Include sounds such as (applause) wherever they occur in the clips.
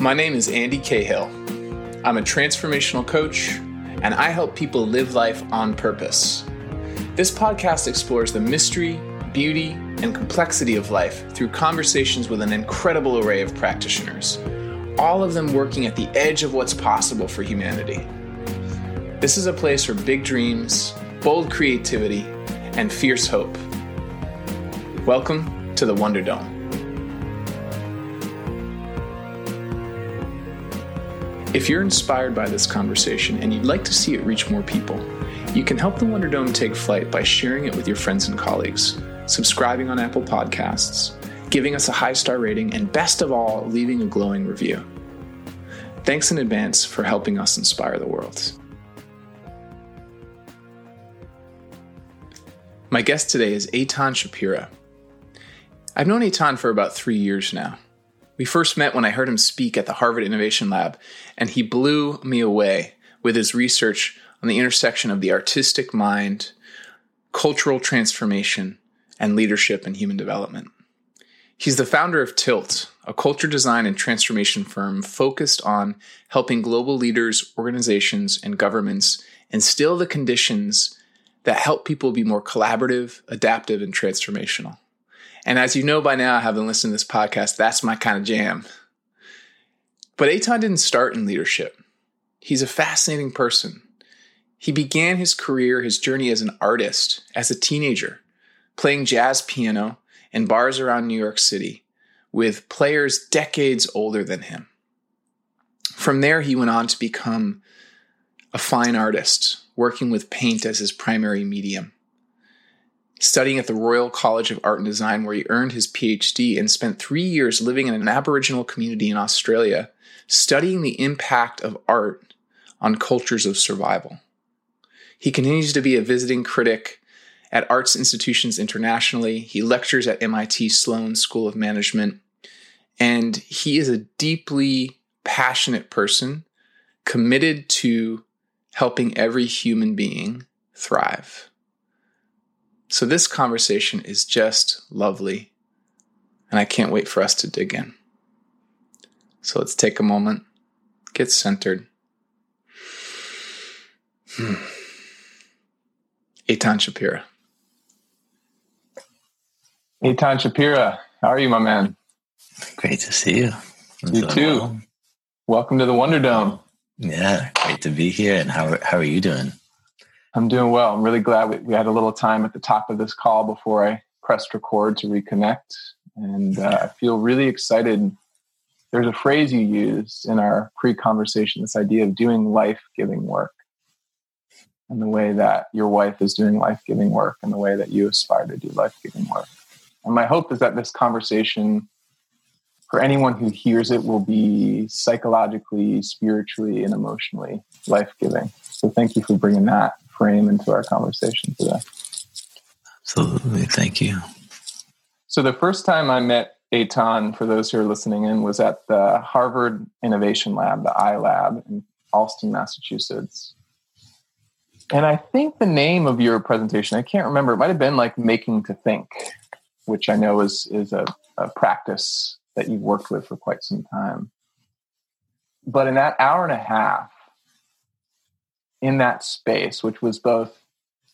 My name is Andy Cahill. I'm a transformational coach, and I help people live life on purpose. This podcast explores the mystery, beauty, and complexity of life through conversations with an incredible array of practitioners, all of them working at the edge of what's possible for humanity. This is a place for big dreams, bold creativity, and fierce hope. Welcome to the Wonder Dome. If you're inspired by this conversation and you'd like to see it reach more people, you can help the Wonder Dome take flight by sharing it with your friends and colleagues, subscribing on Apple Podcasts, giving us a high star rating, and best of all, leaving a glowing review. Thanks in advance for helping us inspire the world. My guest today is Aithan Shapira. I've known Aithan for about three years now. We first met when I heard him speak at the Harvard Innovation Lab, and he blew me away with his research on the intersection of the artistic mind, cultural transformation, and leadership and human development. He's the founder of Tilt, a culture design and transformation firm focused on helping global leaders, organizations, and governments instill the conditions that help people be more collaborative, adaptive, and transformational. And as you know by now, having listened to this podcast, that's my kind of jam. But Aithan didn't start in leadership. He's a fascinating person. He began his career, his journey as an artist, as a teenager, playing jazz piano in bars around New York City with players decades older than him. From there, he went on to become a fine artist, working with paint as his primary medium studying at the Royal College of Art and Design, where he earned his PhD and spent three years living in an Aboriginal community in Australia, studying the impact of art on cultures of survival. He continues to be a visiting critic at arts institutions internationally. He lectures at MIT Sloan School of Management, and he is a deeply passionate person committed to helping every human being thrive. So, this conversation is just lovely, and I can't wait for us to dig in. So, let's take a moment, get centered. Hmm. Aithan Shapira. Aithan Shapira, how are you, my man? Great to see you. I'm you too. Well. Welcome to the Wonder Dome. Yeah, great to be here. And how, how are you doing? I'm doing well. I'm really glad we, we, had a little time at the top of this call before I pressed record to reconnect. And uh, I feel really excited. There's a phrase you used in our pre conversation this idea of doing life giving work, and the way that your wife is doing life giving work, and the way that you aspire to do life giving work. And my hope is that this conversation, for anyone who hears it, will be psychologically, spiritually, and emotionally life giving. So thank you for bringing that frame into our conversation today. Absolutely. Thank you. So, the first time I met Aithan, for those who are listening in, was at the Harvard Innovation Lab, the iLab in Allston, Massachusetts. And I think the name of your presentation, I can't remember, it might have been like Making to Think, which I know is, is a, a practice that you've worked with for quite some time. But in that hour and a half, in that space, which was both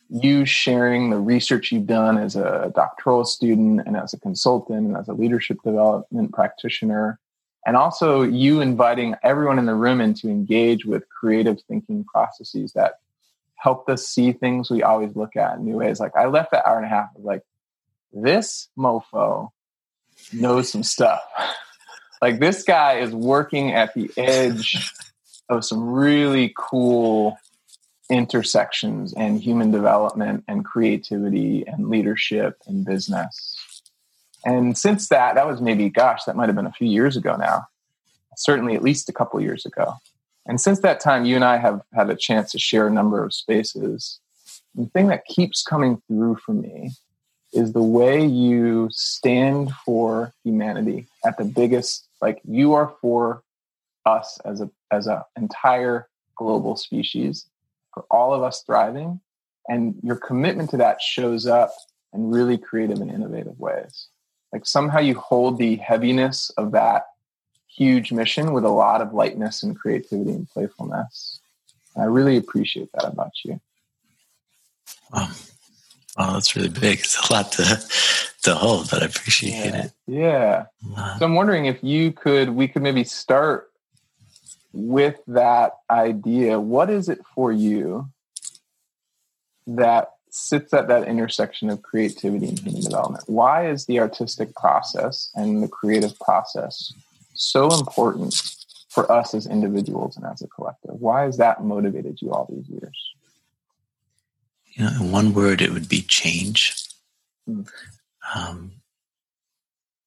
you sharing the research you've done as a doctoral student and as a consultant and as a leadership development practitioner, and also you inviting everyone in the room in to engage with creative thinking processes that helped us see things we always look at in new ways. Like I left that hour and a half of like, this mofo knows some stuff. (laughs) like this guy is working at the edge of some really cool intersections and human development and creativity and leadership and business. And since that, that was maybe, gosh, that might have been a few years ago now, certainly at least a couple years ago. And since that time, you and I have had a chance to share a number of spaces. The thing that keeps coming through for me is the way you stand for humanity at the biggest, like you are for us as a as an entire global species for all of us thriving. And your commitment to that shows up in really creative and innovative ways. Like somehow you hold the heaviness of that huge mission with a lot of lightness and creativity and playfulness. And I really appreciate that about you. Wow. Wow, that's really big. It's a lot to to hold, but I appreciate yeah. it. Yeah. So I'm wondering if you could we could maybe start with that idea. What is it for you that sits at that intersection of creativity and human development? Why is the artistic process and the creative process so important for us as individuals and as a collective? Why has that motivated you all these years? You know, in one word, it would be change. Hmm. Um,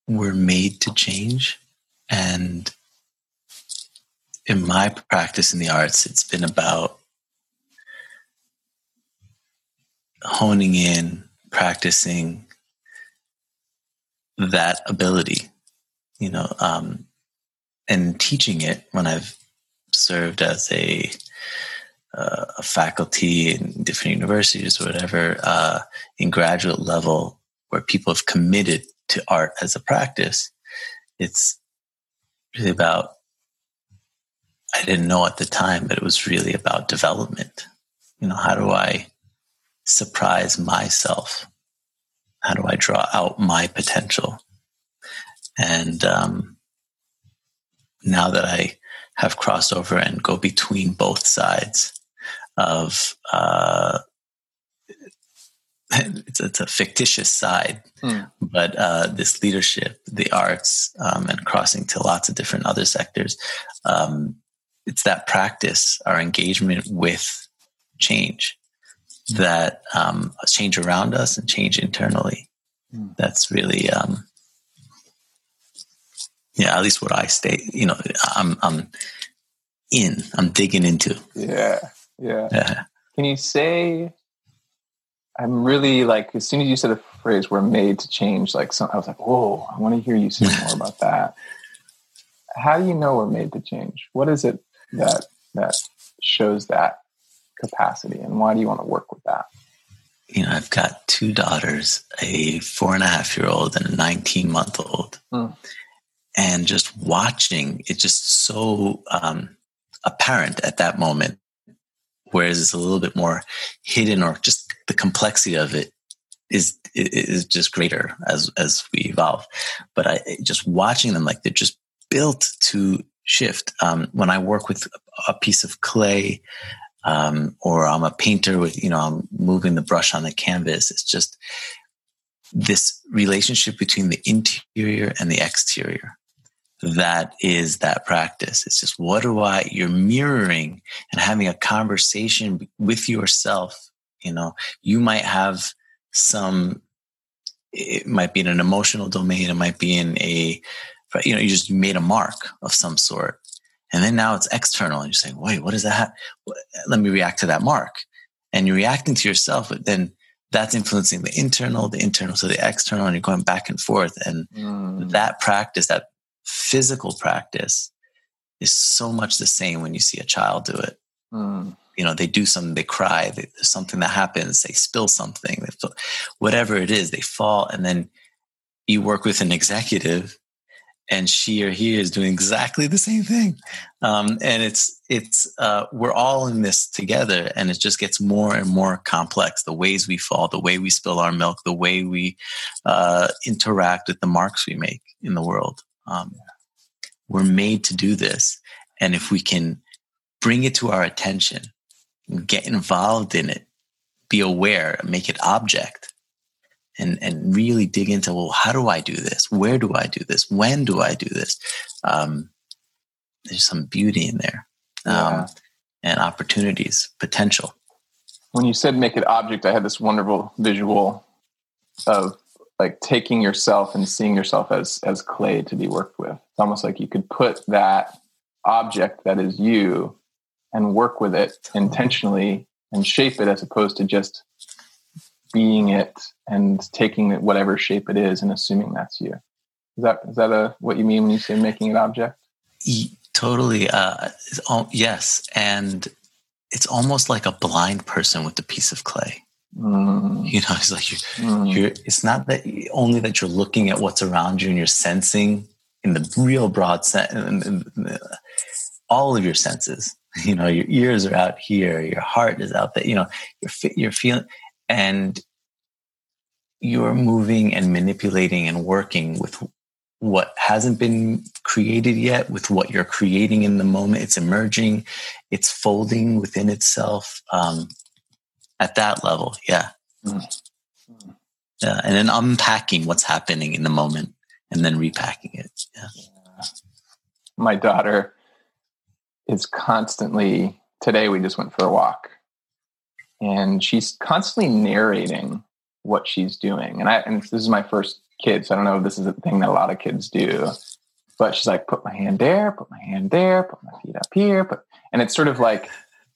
we're made to change. And in my practice in the arts, it's been about honing in, practicing that ability, you know, um, and teaching it when I've served as a, uh, a faculty in different universities or whatever, uh, in graduate level, where people have committed to art as a practice. It's really about, I didn't know at the time, but it was really about development. You know, how do I surprise myself? How do I draw out my potential? And um, now that I have crossed over and go between both sides of uh, (laughs) it's, it's, a fictitious side, mm. but uh, this leadership, the arts, um, and crossing to lots of different other sectors, um, it's that practice, our engagement with change, that um, change around us and change internally. Mm. That's really, um, yeah, at least what I stay, you know, I'm, I'm in, I'm digging into. Yeah, yeah. Yeah. Can you say, I'm really like, as soon as you said the phrase, we're made to change, like, some, I was like, whoa, I want to hear you say more about that. (laughs) How do you know we're made to change? What is it that, that shows that capacity and why do you want to work with that? You know, I've got two daughters, a four and a half year old and a 19 month old. Mm. And just watching, it's just so um, apparent at that moment. Whereas it's a little bit more hidden or just the complexity of it is is just greater as as we evolve. But I just watching them like they're just built to shift. Um, when I work with a piece of clay, um, or I'm a painter with, you know, I'm moving the brush on the canvas. It's just this relationship between the interior and the exterior. That is that practice. It's just what do I, you're mirroring and having a conversation with yourself. You know, you might have some, it might be in an emotional domain. It might be in a, you know, you just made a mark of some sort and then now it's external and you're saying, wait, what does that? Let me react to that mark. And you're reacting to yourself, but then that's influencing the internal, the internal to the external, and you're going back and forth. And mm. that practice, that physical practice is so much the same when you see a child do it. Mm. You know, they do something, they cry, they, there's something that happens, they spill something, they whatever it is, they fall. And then you work with an executive and she or he is doing exactly the same thing. Um, and it's it's uh, we're all in this together and it just gets more and more complex. The ways we fall the way we spill our milk the way we uh, interact with the marks we make in the world. Um, we're made to do this and if we can bring it to our attention get involved in it be aware make it object and and really dig into well how do i do this? Where do i do this? When do i do this? Um, there's some beauty in there um, yeah. and opportunities potential. When you said make it object i had this wonderful visual of like taking yourself and seeing yourself as as clay to be worked with. It's almost like you could put that object that is you and work with it intentionally and shape it as opposed to just being it and taking it whatever shape it is and assuming that's you. Is that is that a what you mean when you say making it object? Totally. Uh, yes, and it's almost like a blind person with a piece of clay. Mm. You know, it's like you're, mm. you're. It's not that only that you're looking at what's around you and you're sensing in the real broad sense, all of your senses. (laughs) You know, your ears are out here, your heart is out there. You know, you're you're feeling, and you're moving and manipulating and working with what hasn't been created yet, with what you're creating in the moment. It's emerging, it's folding within itself. Um, at that level, yeah. Mm. Yeah, and then unpacking what's happening in the moment and then repacking it. Yeah. yeah. My daughter is constantly, today we just went for a walk and she's constantly narrating what she's doing. And I, and this is my first kid, so I don't know if this is a thing that a lot of kids do, but she's like, put my hand there, put my hand there, put my feet up here, put, and it's sort of like,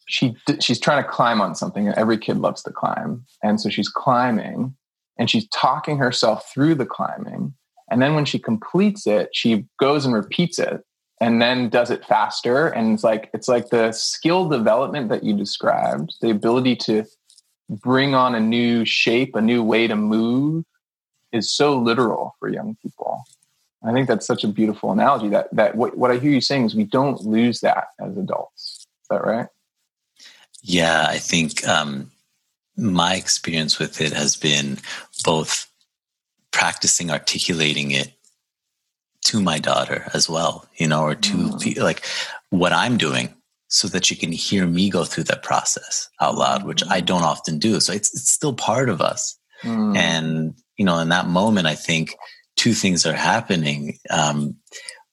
she she's trying to climb on something And every kid loves to climb and so she's climbing and she's talking herself through the climbing. And then when she completes it, she goes and repeats it and then does it faster. And it's like it's like the skill development that you described, the ability to bring on a new shape, a new way to move is so literal for young people. I think that's such a beautiful analogy that that what, what I hear you saying is we don't lose that as adults. Is that right? Yeah, I think um, my experience with it has been both practicing articulating it to my daughter as well, you know, or to mm. like what I'm doing so that she can hear me go through that process out loud, which I mm. don't often do. So it's, it's still part of us. Mm. And, you know, in that moment, I think two things are happening. Um,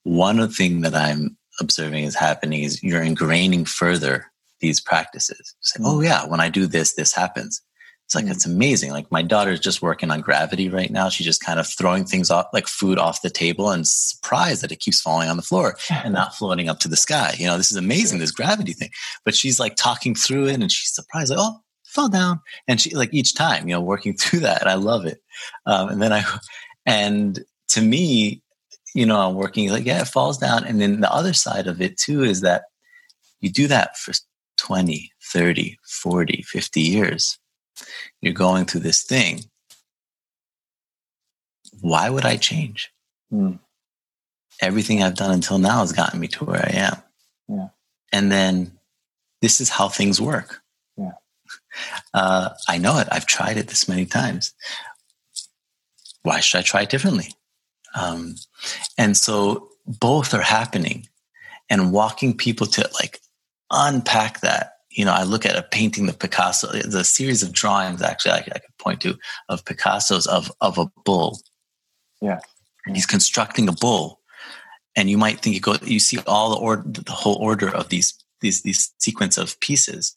one thing that I'm observing is happening is you're ingraining further these practices. Say, oh mm. yeah, when I do this, this happens. It's like, it's amazing. Like my daughter's just working on gravity right now. She's just kind of throwing things off, like food off the table and surprised that it keeps falling on the floor (laughs) and not floating up to the sky. You know, this is amazing, this gravity thing. But she's like talking through it and she's surprised, like, oh, fell down. And she like each time, you know, working (laughs) through that. And I love it. Um, and then I, and to me, you know, I'm working like, yeah, it falls down. And then the other side of it too is that you do that for 20, 30, 40, 50 years. You're going through this thing. Why would I change? Mm. Everything I've done until now has gotten me to where I am. Yeah. And then this is how things work. Yeah. Uh, I know it. I've tried it this many times. Why should I try it differently? Um, and so both are happening and walking people to like unpack that, you know, I look at a painting of Picasso, the series of drawings actually I, I could point to of Picasso's of of a bull. Yeah. And he's constructing a bull. And you might think you go you see all the order the whole order of these these these sequence of pieces.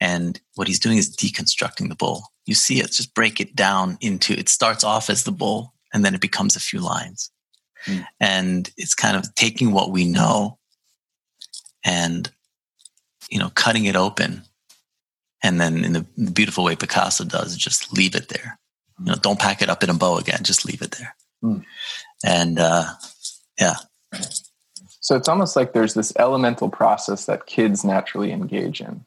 And what he's doing is deconstructing the bull. You see it, just break it down into it starts off as the bull and then it becomes a few lines. Mm. And it's kind of taking what we know and you know, cutting it open. And then in the, beautiful way Picasso does, just leave it there. You know, don't pack it up in a bow again. Just leave it there. Mm. And uh, yeah. So it's almost like there's this elemental process that kids naturally engage in.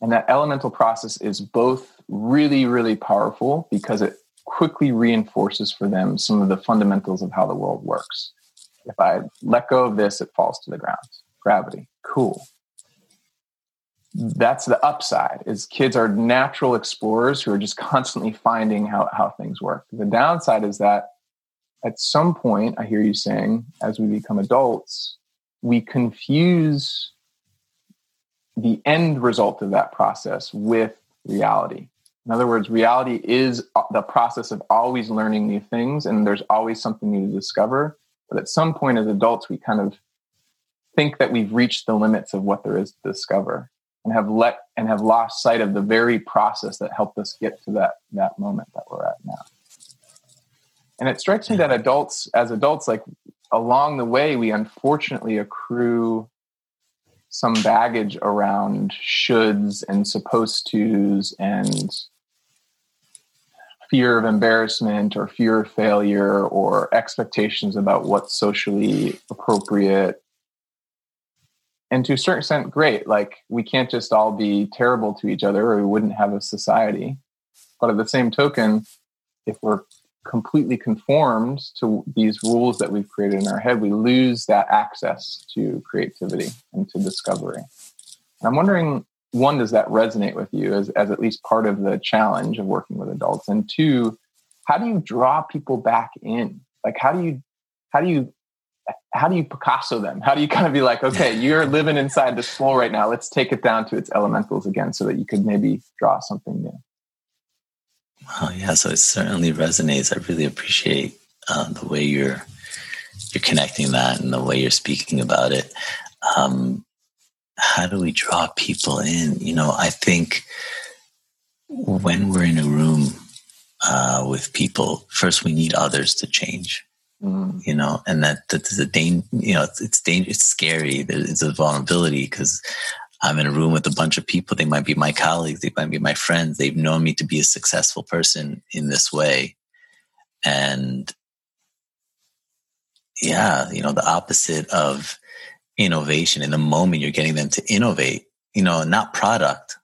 And that elemental process is both really, really powerful because it quickly reinforces for them some of the fundamentals of how the world works. If I let go of this, it falls to the ground. Gravity, cool that's the upside is kids are natural explorers who are just constantly finding how, how things work. The downside is that at some point i hear you saying as we become adults we confuse the end result of that process with reality. In other words reality is uh, the process of always learning new things and there's always something new to discover. But at some point as adults we kind of think that we've reached the limits of what there is to discover and have let and have lost sight of the very process that helped us get to that that moment that we're at now. And it strikes me that adults as adults like along the way we unfortunately accrue some baggage around shoulds and supposed to's and fear of embarrassment or fear of failure or expectations about what's socially appropriate and to a certain extent, great. Like we can't just all be terrible to each other, or we wouldn't have a society. But at the same token, if we're completely conformed to these rules that we've created in our head, we lose that access to creativity and to discovery. And I'm wondering, one, does that resonate with you as, as at least part of the challenge of working with adults? And two, how do you draw people back in? Like, how do you, how do you, how do you Picasso them? How do you kind of be like, okay, you're living inside this flow right now. Let's take it down to its elementals again so that you could maybe draw something new. Oh yeah, so it certainly resonates. I really appreciate uh, the way you're you're connecting that and the way you're speaking about it. Um, how do we draw people in? You know, I think when we're in a room uh, with people, first we need others to change. Mm. You know, and that that is a danger. You know, it's it's, danger, it's scary. There's a vulnerability because I'm in a room with a bunch of people. They might be my colleagues. They might be my friends. They've known me to be a successful person in this way. And yeah, you know, the opposite of innovation in the moment you're getting them to innovate, you know, not product.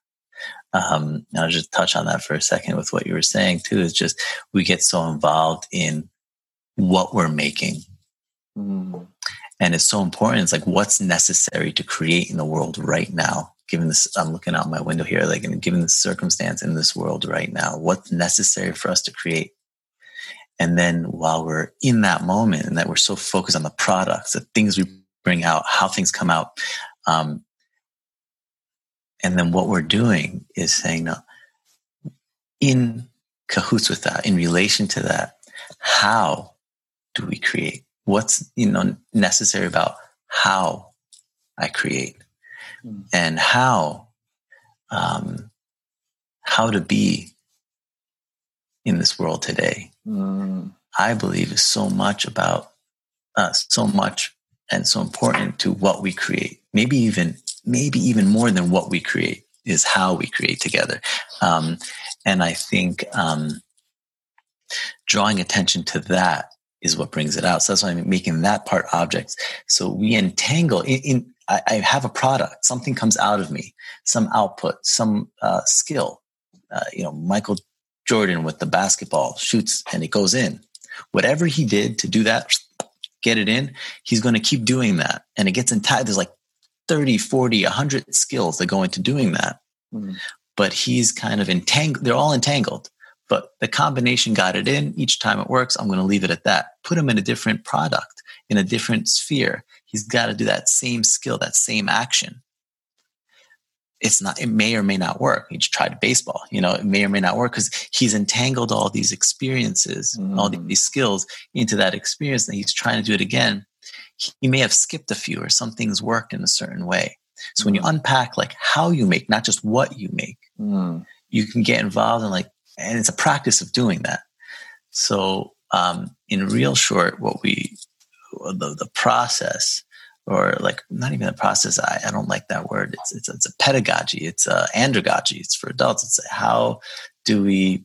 Um, I'll just touch on that for a second with what you were saying too, is just we get so involved in what we're making. Mm. And it's so important. It's like what's necessary to create in the world right now given this i'm looking out my window here like and given the circumstance in this world right now what's necessary for us to create? And then while we're in that moment and that we're so focused on the products the things we bring out how things come out um, and then what we're doing is saying no in cahoots with that in relation to that how do we create what's you know necessary about how I create mm. and how um, how to be in this world today. Mm. I believe is so much about uh, so much and so important to what we create. Maybe even maybe even more than what we create is how we create together. Um, and I think um, drawing attention to that is what brings it out. So that's why I'm making that part objects. So we entangle in, in I, I, have a product, something comes out of me, some output, some uh, skill. Uh, you know, Michael Jordan with the basketball shoots and it goes in. Whatever he did to do that, get it in, he's going to keep doing that. And it gets entangled. There's like 30, 40, 100 skills that go into doing that. Mm-hmm. But he's kind of entangled. They're all entangled but the combination got it in. Each time it works i'm going to leave it at that. Put him in a different product in a different sphere. He's got to do that same skill that same action. It's not it may or may not work. He just tried baseball you know it may or may not work because he's entangled all these experiences mm. all these skills into that experience and he's trying to do it again. He may have skipped a few or some things worked in a certain way. So when you mm. unpack like how you make not just what you make mm. you can get involved in like and it's a practice of doing that. So, um, in real short, what we, the, the process, or like not even the process, I, I don't like that word. It's, it's, it's a pedagogy. It's a andragogy. It's for adults. It's how do we,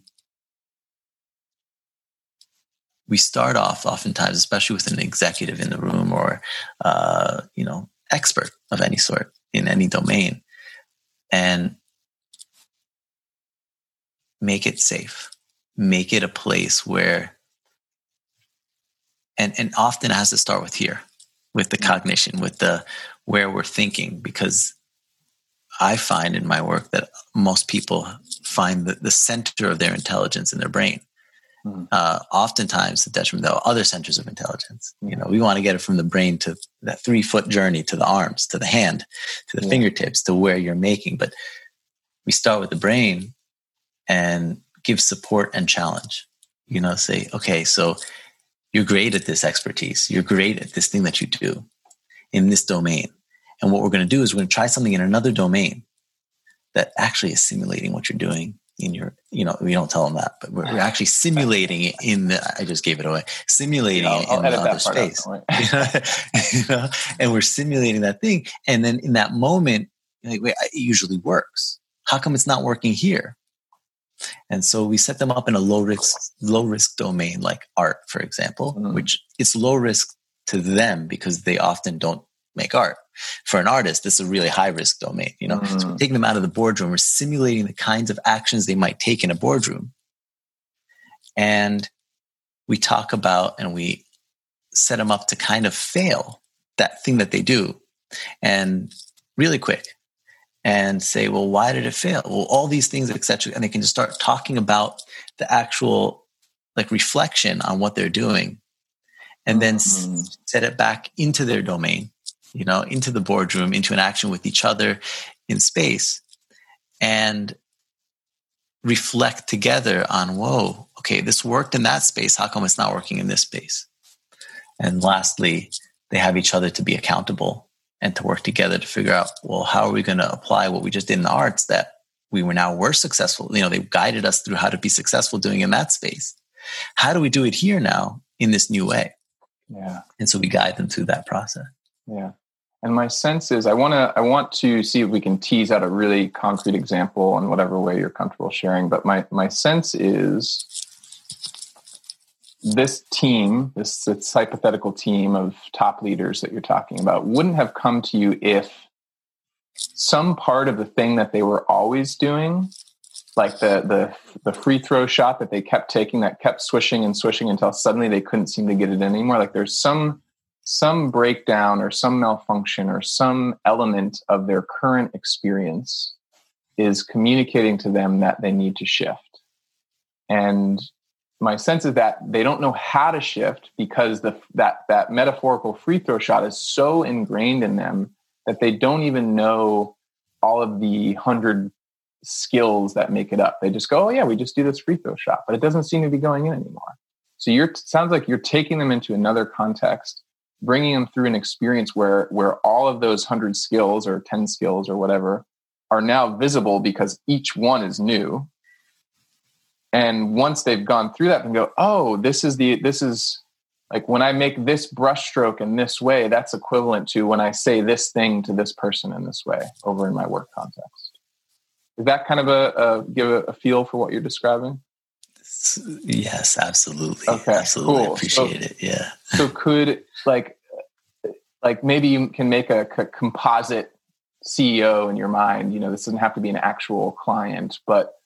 we start off oftentimes, especially with an executive in the room or, uh, you know, expert of any sort in any domain. And make it safe make it a place where and and often it has to start with here with the cognition with the where we're thinking because i find in my work that most people find the, the center of their intelligence in their brain mm-hmm. uh, oftentimes the detriment of other centers of intelligence you know we want to get it from the brain to that three foot journey to the arms to the hand to the yeah. fingertips to where you're making but we start with the brain and give support and challenge. You know, say, okay, so you're great at this expertise. You're great at this thing that you do in this domain. And what we're going to do is we're going to try something in another domain that actually is simulating what you're doing in your, you know, we don't tell them that, but we're, we're actually simulating it in the, I just gave it away, simulating yeah, I'll, it in the other space. (laughs) you know? And we're simulating that thing. And then in that moment, like, it usually works. How come it's not working here? And so we set them up in a low risk, low risk domain like art, for example, mm. which is low risk to them because they often don't make art. For an artist, this is a really high risk domain, you know. Mm. So we're mm. taking them out of the boardroom, we're simulating the kinds of actions they might take in a boardroom. And we talk about and we set them up to kind of fail that thing that they do and really quick and say, well, why did it fail? Well, all these things, etc. And they can just start talking about the actual like reflection on what they're doing and then mm-hmm. set it back into their domain, you know, into the boardroom, into an action with each other in space and reflect together on, whoa, okay, this worked in that space. How come it's not working in this space? And lastly, they have each other to be accountable and to work together to figure out, well, how are we going to apply what we just did in the arts that we were now were successful? You know, they guided us through how to be successful doing in that space. How do we do it here now in this new way? Yeah. And so we guide them through that process. Yeah. And my sense is I want to I want to see if we can tease out a really concrete example in whatever way you're comfortable sharing. But my my sense is this team, this, this hypothetical team of top leaders that you're talking about, wouldn't have come to you if some part of the thing that they were always doing, like the the the free throw shot that they kept taking, that kept swishing and swishing until suddenly they couldn't seem to get it anymore. Like there's some some breakdown or some malfunction or some element of their current experience is communicating to them that they need to shift. And my sense is that they don't know how to shift because the that that metaphorical free throw shot is so ingrained in them that they don't even know all of the hundred skills that make it up. They just go, "Oh yeah, we just do this free throw shot," but it doesn't seem to be going in anymore. So you're sounds like you're taking them into another context, bringing them through an experience where where all of those hundred skills or ten skills or whatever are now visible because each one is new and once they've gone through that and go oh this is the this is like when i make this brushstroke in this way that's equivalent to when i say this thing to this person in this way over in my work context. Is that kind of a, a give a, a, feel for what you're describing? Yes absolutely. Okay absolutely. cool. appreciate so, it. Yeah. so could like like maybe you can make a, a composite ceo in your mind. You know this doesn't have to be an actual client but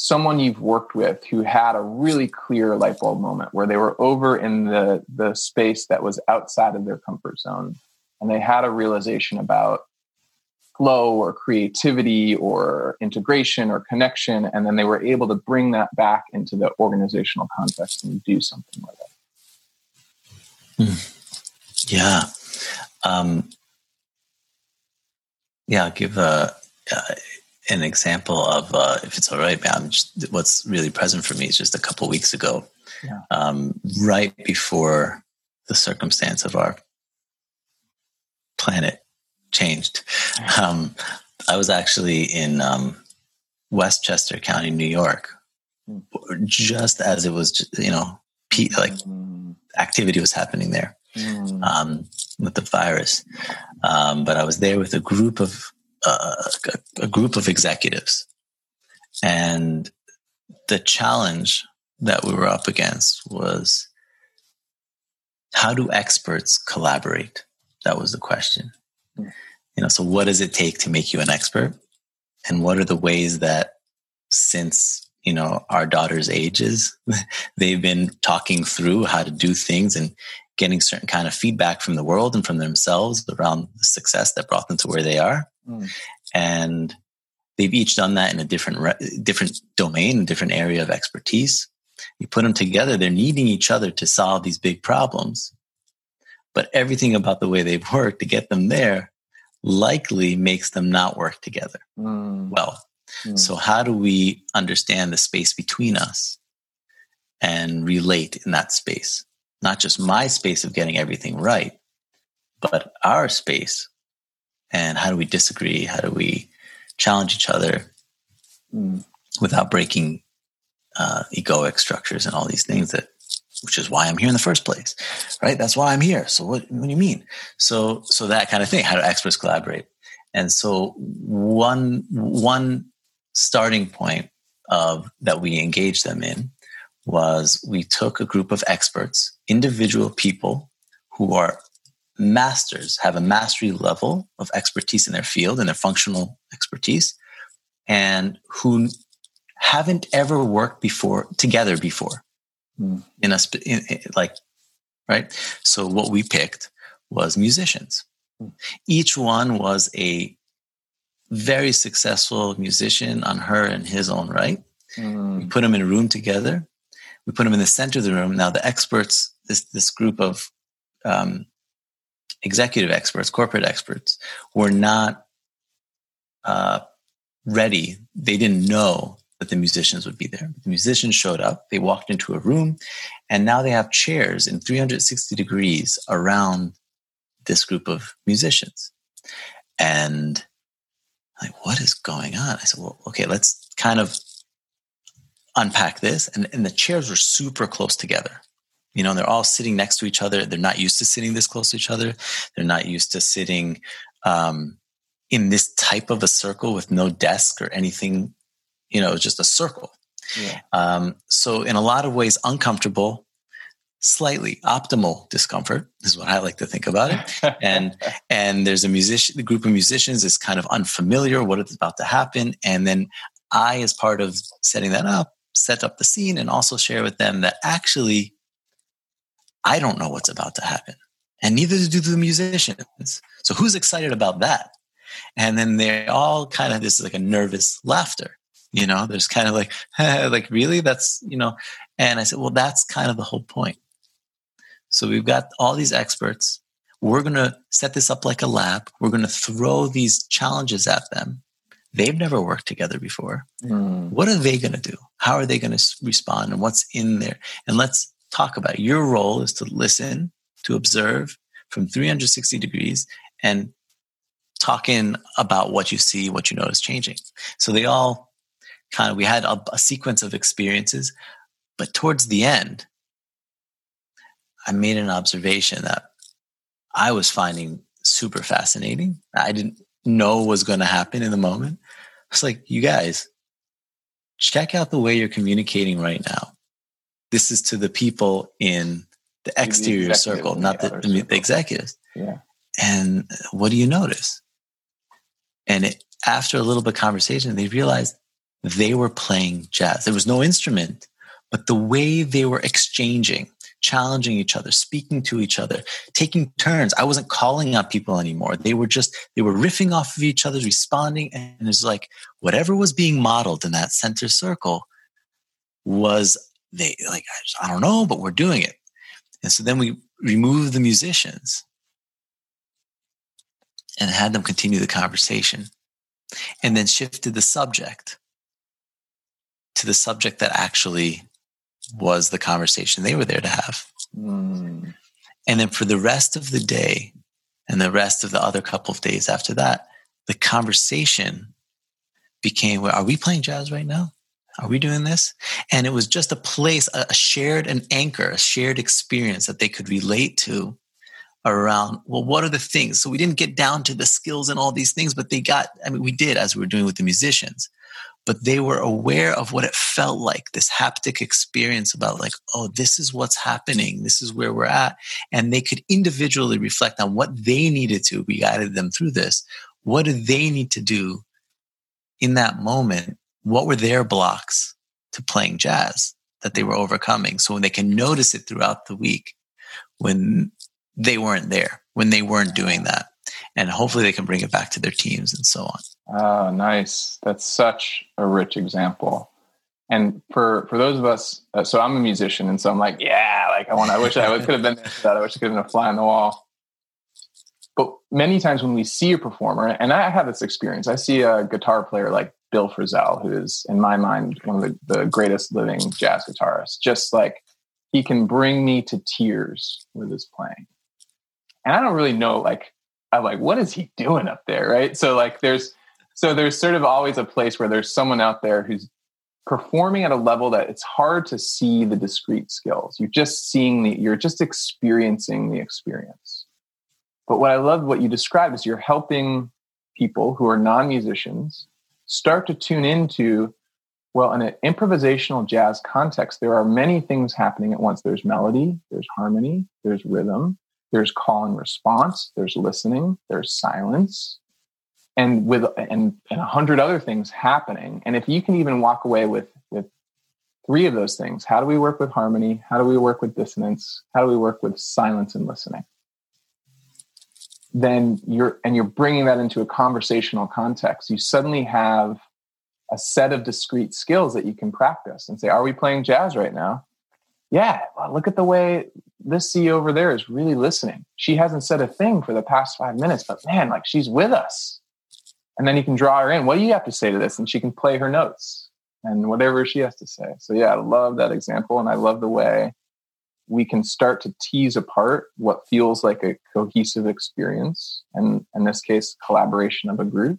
someone you've worked with who had a really clear light bulb moment where they were over in the the space that was outside of their comfort zone and they had a realization about flow or creativity or integration or connection and then they were able to bring that back into the organizational context and do something with it mm. yeah um, yeah give a uh, an example of, uh, if it's all right, man, just, what's really present for me is just a couple weeks ago, yeah. um, right before the circumstance of our planet changed. Um, I was actually in um, Westchester County, New York, hmm. just as it was, you know, like hmm. activity was happening there mm. um, with the virus. Um, but I was there with a group of a, a group of executives. And the challenge that we were up against was how do experts collaborate? That was the question. Hmm. You know, so what does it take to make you an expert? And what are the ways that since, you know, our daughter's ages, (laughs) they've been talking through how to do things and getting certain kind of feedback from the world and from themselves around the success that brought them to where they are. Mm. And they've each done that in a different re- different domain, a different area of expertise. You put them together, they're needing each other to solve these big problems. But everything about the way they've (laughs) worked to get them there likely makes them not work together mm. well. Mm. So, how do we understand the space between us and relate in that space? Not just my space of getting everything right, but our space and how do we disagree? How do we challenge each other mm. without breaking uh, egoic structures and all these things that, which is why I'm here in the first place, right? That's why I'm here. So what, what do you mean? So, so that kind of thing. How do experts collaborate? And so one one starting point of that we engaged them in was we took a group of experts, individual people who are masters have a mastery level of expertise in their field and their functional expertise and who haven't ever worked before together before mm. in a in, in, like right. So what we picked was musicians. Mm. Each one was a very successful musician on her and his own right. Mm. We put them in a room together. We put them in the center of the room. Now the experts, this this group of um, executive experts, corporate experts, were not uh, ready. They didn't know that the musicians would be there. The musicians showed up. They walked into a room, and now they have chairs in 360 degrees around this group of musicians. And like, what is going on? I said, well, okay, let's kind of unpack this. And, and the chairs were super close together. You know, they're all sitting next to each other. They're not used to sitting this close to each other. They're not used to sitting um, in this type of a circle with no desk or anything. You know, just a circle. Yeah. Um, so, in a lot of ways, uncomfortable, slightly optimal discomfort is what I like to think about it. And (laughs) and there's a musician, the group of musicians is kind of unfamiliar what is about to happen, and then I, as part of setting that up, set up the scene and also share with them that actually I don't know what's about to happen. And neither do the musicians. So who's excited about that? And then they all kind of this is like a nervous laughter. You know, there's kind of like, (laughs) like really? That's, you know, and I said, well, that's kind of the whole point. So we've got all these experts. We're going to set this up like a lab. We're going to throw these challenges at them They've never worked together before. Mm. What are they going to do? How are they going to respond? And what's in there? And let's talk about your role is to listen, to observe from 360 degrees and talk in about what you see, what you notice changing. So they all kind of, we had a, a sequence of experiences, but towards the end, I made an observation that I was finding super fascinating. I didn't know was going to happen in the moment. It's like, you guys, check out the way you're communicating right now. This is to the people in the exterior the circle, not the, the, the, executives. Yeah. And what do you notice? And it, after a little bit of conversation, they realized they were playing jazz. There was no instrument, but the way they were exchanging, challenging each other, speaking to each other, taking turns. I wasn't calling out people anymore. They were just, they were riffing off of each other, responding. And it's like whatever was being modeled in that center circle was they like, I don't know, but we're doing it. And so then we removed the musicians and had them continue the conversation and then shifted the subject to the subject that actually was the conversation they were there to have. Mm. And then for the rest of the day and the rest of the other couple of days after that, the conversation became are we playing jazz right now? Are we doing this? And it was just a place, a shared an anchor, a shared experience that they could relate to around, well, what are the things? So we didn't get down to the skills and all these things, but they got, I mean, we did as we were doing with the musicians but they were aware of what it felt like this haptic experience about like oh this is what's happening this is where we're at and they could individually reflect on what they needed to we guided them through this what do they need to do in that moment what were their blocks to playing jazz that they were overcoming so when they can notice it throughout the week when they weren't there when they weren't doing that and hopefully they can bring it back to their teams and so on Oh, nice. That's such a rich example. And for for those of us, uh, so I'm a musician, and so I'm like, yeah, like I want. I wish I could have been there for that. I wish I could have been a fly on the wall. But many times when we see a performer, and I have this experience, I see a guitar player like Bill Frisell, who is, in my mind, one of the, the greatest living jazz guitarists. Just like he can bring me to tears with his playing, and I don't really know, like, I'm like, what is he doing up there, right? So like, there's so there's sort of always a place where there's someone out there who's performing at a level that it's hard to see the discrete skills. You're just seeing the, you're just experiencing the experience. But what I love what you described is you're helping people who are non-musicians start to tune into well in an improvisational jazz context there are many things happening at once there's melody there's harmony there's rhythm there's call and response there's listening there's silence and with and, a hundred other things happening and if you can even walk away with with three of those things. How do we work with harmony? How do we work with dissonance? How do we work with silence and listening? Then you're, and you're bringing that into a conversational context. You suddenly have a set of discrete skills that you can practice and say, are we playing jazz right now? Yeah, well, look at the way this C over there is really listening. She hasn't said a thing for the past five minutes, but man, like she's with us. And then you can draw her in. What do you have to say to this? And she can play her notes and whatever she has to say. So yeah, I love that example. And I love the way we can start to tease apart what feels like a cohesive experience. And in this case, collaboration of a group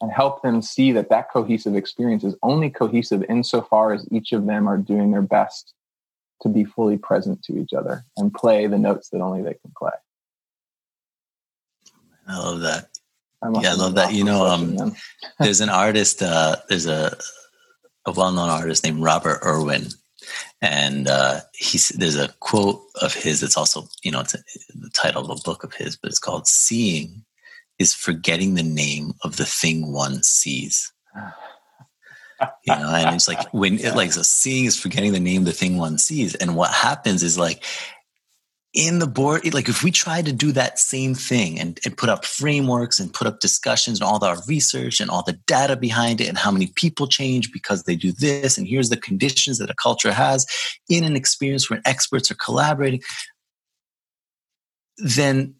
and help them see that that cohesive experience is only cohesive insofar as each of them are doing their best to be fully present to each other and play the notes that only they can play. I love that. I yeah, I love that. You know, um, there's an artist, uh, there's a, a well-known artist named Robert Irwin, and uh, he's there's a quote of his. that's also you know it's a, the title of a book of his, but it's called "Seeing is forgetting the name of the thing one sees." you know, and it's like when it (laughs) like so seeing is forgetting the name of the thing one sees, and what happens is like in the board, like if we try to do that same thing and, and put up frameworks and put up discussions and all the research and all the data behind it and how many people change because they do this, and here's the conditions that a culture has in an experience where experts are collaborating, then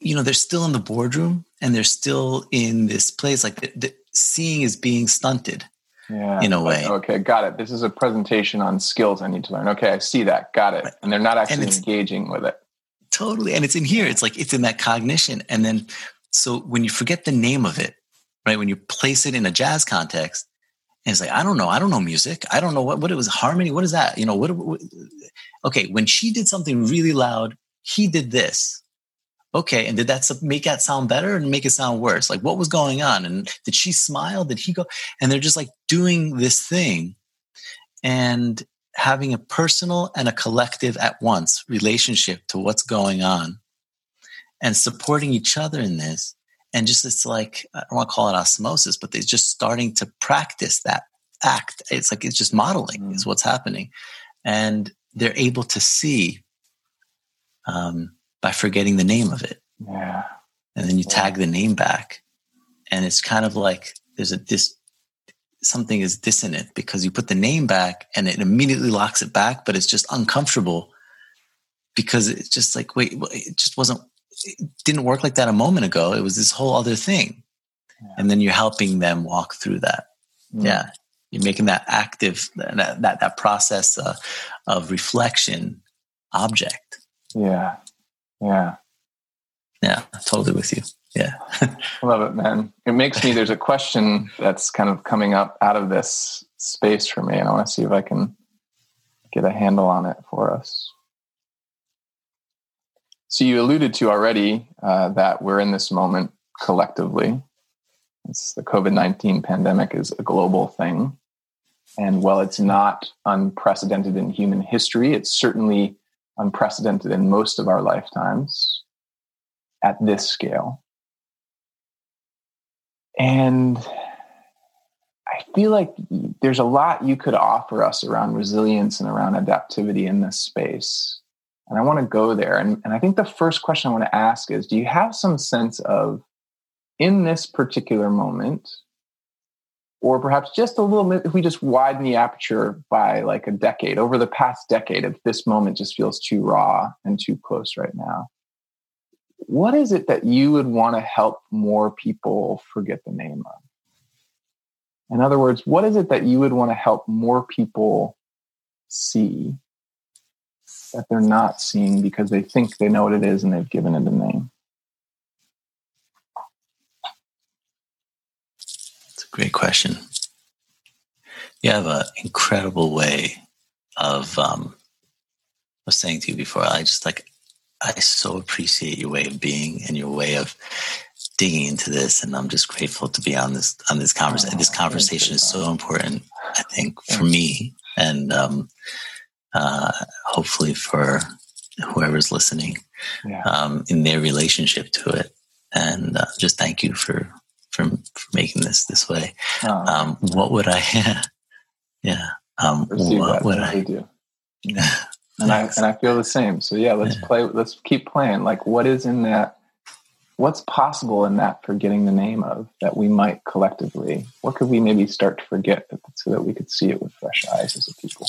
you know they're still in the boardroom and they're still in this place. Like the, the seeing is being stunted yeah. in a way. Okay, got it. This is a presentation on skills I need to learn. Okay, I see that. Got it. And they're not actually engaging with it. Totally. And it's in here. It's like it's in that cognition. And then so when you forget the name of it, right? When you place it in a jazz context, and it's like, I don't know, I don't know music. I don't know what what it was harmony. What is that? You know, what, what okay, when she did something really loud, he did this okay and did that make that sound better and make it sound worse? Like what was going on? And did she smile? Did he go? And they're just like doing this thing and having a personal and a collective at once relationship to what's going on and supporting each other in this. And just it's like i don't want to call it osmosis but they're just starting to practice that act. It's like it's just modeling mm. is what's happening. And they're able to see um, by forgetting the name of it. Yeah. And then you tag the name back. And it's kind of like there's a this something is dissonant because you put the name back and it immediately locks it back, but it's just uncomfortable because it's just like, wait, it just wasn't, it didn't work like that a moment ago. It was this whole other thing. Yeah. And then you're helping them walk through that. Mm. Yeah. You're making that active, that, that, that process uh, of reflection object. Yeah. Yeah. Yeah, totally with you. Yeah. (laughs) Love it, man. It makes me, there's a question that's kind of coming up out of this space for me, and I want to see if I can get a handle on it for us. So, you alluded to already uh, that we're in this moment collectively. It's the COVID 19 pandemic is a global thing. And while it's not unprecedented in human history, it's certainly unprecedented in most of our lifetimes at this scale. And I feel like there's a lot you could offer us around resilience and around adaptivity in this space. And I want to go there. And, and I think the first question I want to ask is Do you have some sense of, in this particular moment, or perhaps just a little bit if we just widen the aperture by like a decade. Over the past decade if this moment just feels too raw and too close right now what is it that you would want to help more people forget the name of? In other words what is it that you would want to help more people see that they're not seeing because they think they know what it is and they've given it a name Great question. You have an incredible way of, um, I was saying to you before, I just like, I so appreciate your way of being and your way of digging into this. And I'm just grateful to be on this, on this conversation. Oh, this conversation is so important, I think, for me and, um, uh, hopefully for whoever's listening, yeah. um, in their relationship to it. And uh, just thank you for for, for making this this way. Oh. Um, what would I? (laughs) yeah. Um, what would I do. (laughs) and I and I feel the same. So yeah, let's Yeah. play. Let's keep playing. Like, what is in that? What's possible in that forgetting the name of that we might collectively? What could we maybe start to forget so that we could see it with fresh eyes as a people?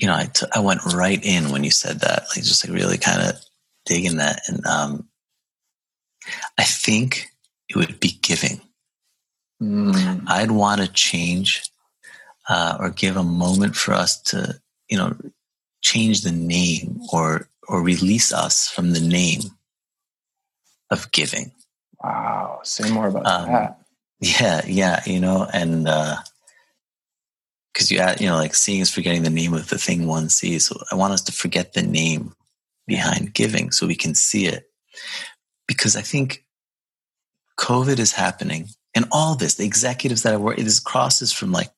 you know, I, t- I went right in when you said that, like just like really kind of digging that. And um, I think it would be giving. Mm. I'd want to change uh, or give a moment for us to, you know, change the name or or release us from the name of giving. Wow. Say more about Um, that. Yeah, yeah, you know, and because you add, you know, like seeing is forgetting the name of the thing one sees. So I want us to forget the name behind giving so we can see it. Because I think COVID is happening and all this, the executives that I work, it is crosses from like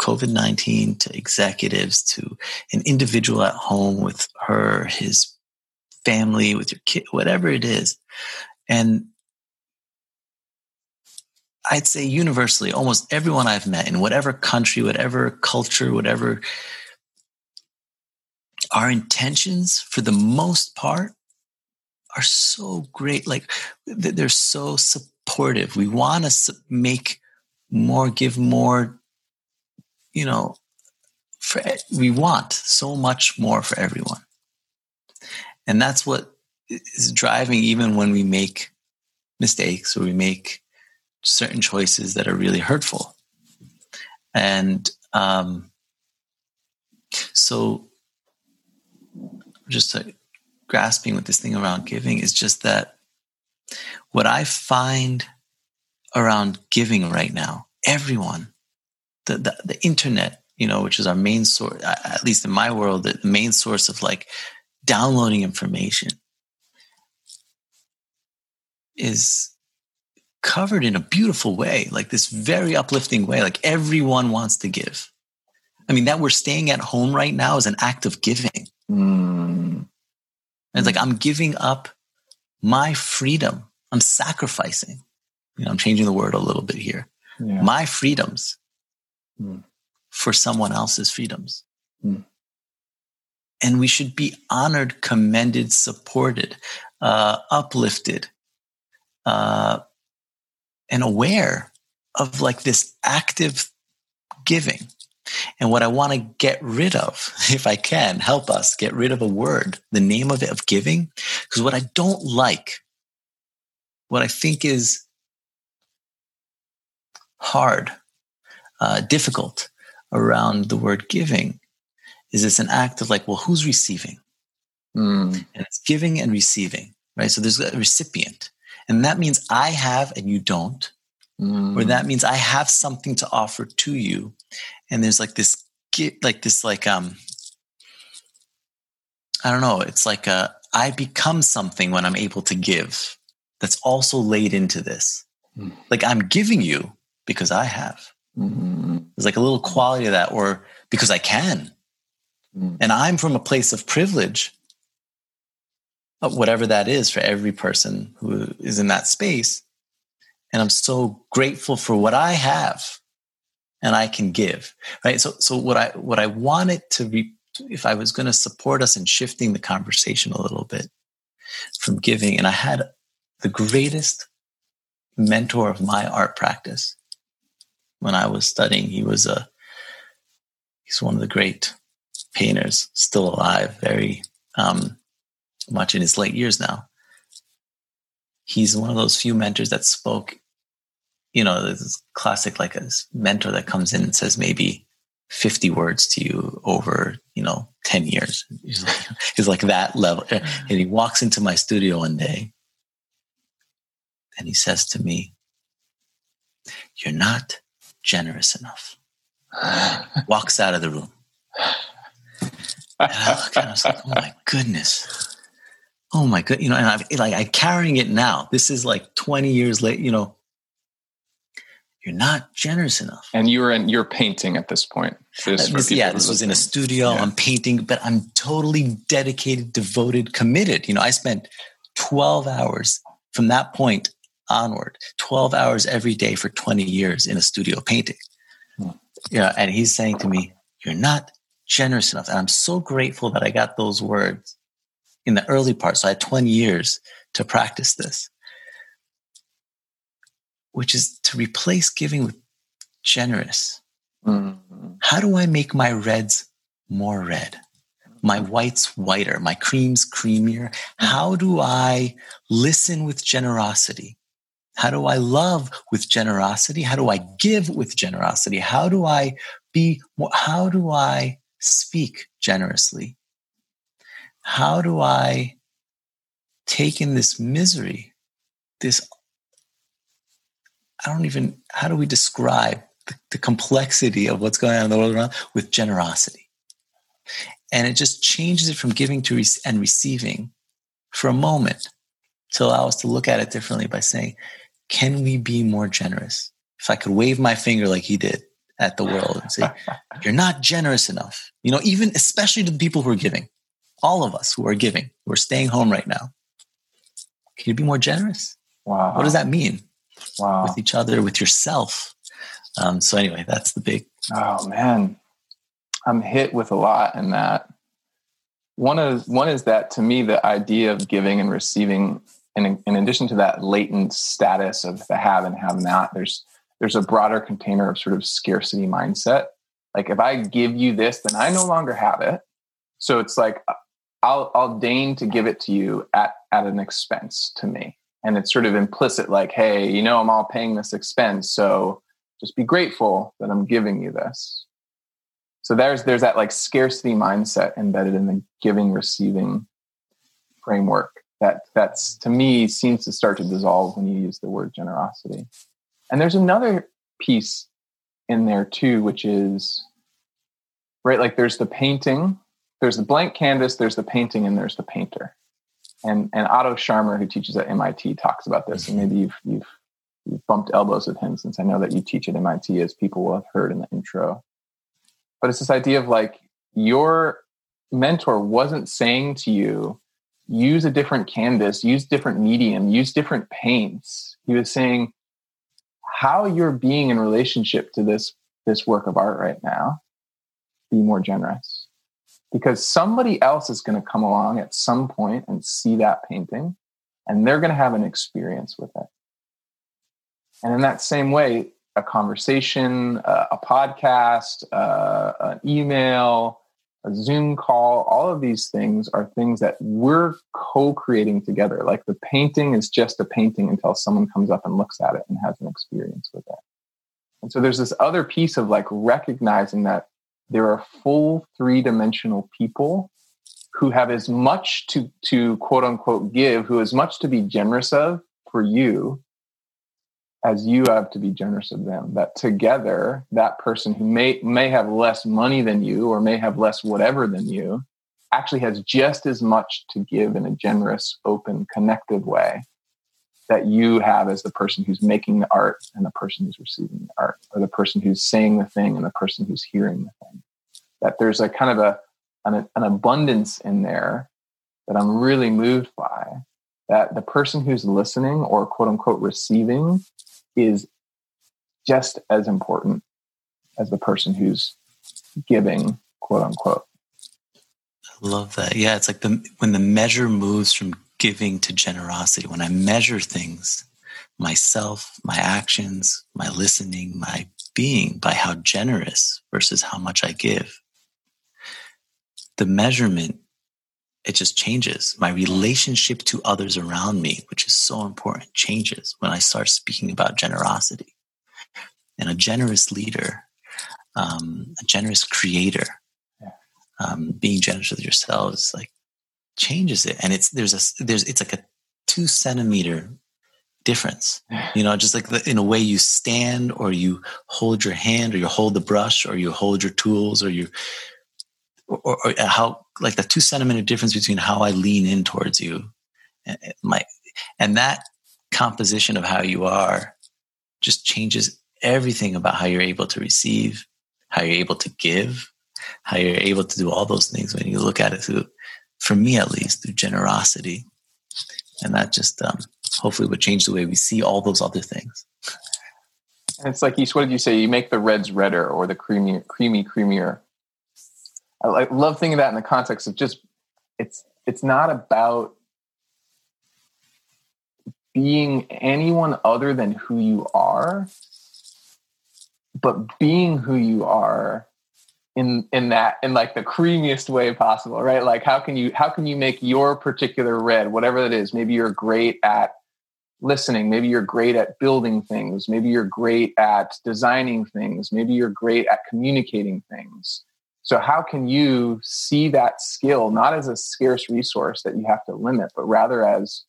COVID 19 to executives to an individual at home with her, his family, with your kid, whatever it is. And I'd say universally, almost everyone I've met in whatever country, whatever culture, whatever, our intentions for the most part are so great. Like they're so supportive. We want to make more, give more, you know, for, we want so much more for everyone. And that's what is driving even when we make mistakes or we make certain choices that are really hurtful. And um, so, just like grasping with this thing around giving is just that what I find around giving right now, everyone, the, the, the internet, you know, which is our main source, at least in my world, the main source of like downloading information is covered in a beautiful way, like this very uplifting way. Like everyone wants to give. I mean, that we're staying at home right now is an act of giving. Mm. And it's like I'm giving up my freedom. I'm sacrificing. You know, I'm changing the word a little bit here. Yeah. My freedoms Mm. for someone else's freedoms. Mm. And we should be honored, commended, supported, uh, uplifted, uh, and aware of like this active giving. And what I want to get rid of, (laughs) if I can help us get rid of a word, the name of it of giving, because what I don't like, what I think is hard, uh, difficult around the word giving is it's an act of like, well, who's receiving? Mm. And it's giving and receiving, right? So there's a recipient. And that means I have and you don't Mm. or that means I have something to offer to you. And there's like this, like this, like, um, I don't know. It's like a, I become something when I'm able to give that's also laid into this. Mm. Like I'm giving you because I have. Mm. There's like a little quality of that, or because I can. Mm. And I'm from a place of privilege, whatever that is for every person who is in that space. And I'm so grateful for what I have and I can give. Right. So, so what I, what I wanted to be, if I was going to support us in shifting the conversation a little bit from giving, and I had the greatest mentor of my art practice when I was studying. He was a, he's one of the great painters still alive, very um, much in his late years now. He's one of those few mentors that spoke, you know, this classic like a mentor that comes in and says maybe 50 words to you over, you know, 10 years. He's like, (laughs) he's like that level. And he walks into my studio one day and he says to me, You're not generous enough. (laughs) Walks out of the room. And I look and I was like, oh my goodness. Oh my good, you know, and I'm like I'm carrying it now. This is like 20 years late, you know. You're not generous enough. And you were in you're painting at this point. Just Uh, this- yeah, this was in a studio. Yeah. I'm painting, but I'm totally dedicated, devoted, committed. You know, I spent 12 hours from that point onward, 12 hours every day for 20 years in a studio painting. Hmm. Yeah, and he's saying to me, "You're not generous enough." And I'm so grateful that I got those words in the early part. So I had 20 years to practice this, which is to replace giving with generous. Mm-hmm. How do I make my reds more red? My whites whiter, my creams creamier. How do I listen with generosity? How do I love with generosity? How do I give with generosity? How do I be, how do I speak generously? How do I take in this misery, this, I don't even, how do we describe the, the complexity of what's going on in the world around with generosity? And it just changes it from giving to re- and receiving for a moment to allow us to look at it differently by saying, can we be more generous? If I could wave my finger like he did at the world and say, (laughs) you're not generous enough, you know, even especially to the people who are giving, all of us who are giving, who are staying home right now, can you be more generous? Wow. What does that mean? Wow. With each other, with yourself. Um, so anyway, that's the big. Oh man, I'm hit with a lot in that. One is one is that to me the idea of giving and receiving and in, in, addition to that latent status of the have and have not, there's there's a broader container of sort of scarcity mindset. Like if I give you this, then I no longer have it. So it's like uh, I'll I'll deign to give it to you at at an expense to me. And it's sort of implicit, like, hey, you know, I'm all paying this expense, so just be grateful that I'm giving you this. So there's there's that like scarcity mindset embedded in the giving receiving framework that that's to me seems to start to dissolve when you use the word generosity. And there's another piece in there too, which is right, like there's the painting, there's the blank canvas, there's the painting, and there's the painter. And and Otto Scharmer, who teaches at MIT, talks about this. And maybe you've you've you've bumped elbows with him since I know that you teach at MIT, as people will have heard in the intro. But it's this idea of like your mentor wasn't saying to you, use a different canvas, use different medium, use different paints. He was saying how you're being in relationship to this this work of art right now, be more generous. Because somebody else is going to come along at some point and see that painting and they're going to have an experience with it. And in that same way, a conversation, uh, a podcast, uh, an email, a Zoom call, all of these things are things that we're co creating together. Like the painting is just a painting until someone comes up and looks at it and has an experience with it. And so there's this other piece of like recognizing that there are full three dimensional people who have as much to, to quote unquote give, who as much to be generous of for you as you have to be generous of them. That together that person who may may have less money than you or may have less whatever than you actually has just as much to give in a generous open connected way that you have as the person who's making the art and the person who's receiving the art or the person who's saying the thing and the person who's hearing the thing that there's a kind of a an, an abundance in there that i'm really moved by that the person who's listening or quote unquote receiving is just as important as the person who's giving, quote unquote. I love that. Yeah, it's like the when the measure moves from giving to generosity. When I measure things, myself, my actions, my listening, my being by how generous versus how much I give. The measurement it just changes. My relationship to others around me, which is so important, changes when I start speaking about generosity. And a generous leader, um, a generous creator, um, being generous with yourselves, like changes it. And it's there's a there's it's like a two centimeter difference. You know, just like the, in a way you stand or you hold your hand or you hold the brush or you hold your tools or you or, or, uh, how like the two centimeter difference between how I lean in towards you, and my and that composition of how you are just changes everything about how you're able to receive, how you're able to give, how you're able to do all those things when you look at it through, for me at least, through generosity, and that just um, hopefully would change the way we see all those other things. And it's like you. What did you say? You make the reds redder or the creamy, creamy, creamier. I, I love thinking that in the context of just it's it's not about being anyone other than who you are, but being who you are in in that in like the creamiest way possible, right? Like how can you how can you make your particular red, whatever that is? Maybe you're great at listening, maybe you're great at building things, maybe you're great at designing things, maybe you're great at communicating things. So how can you see that skill not as a scarce resource that you have to limit, but rather as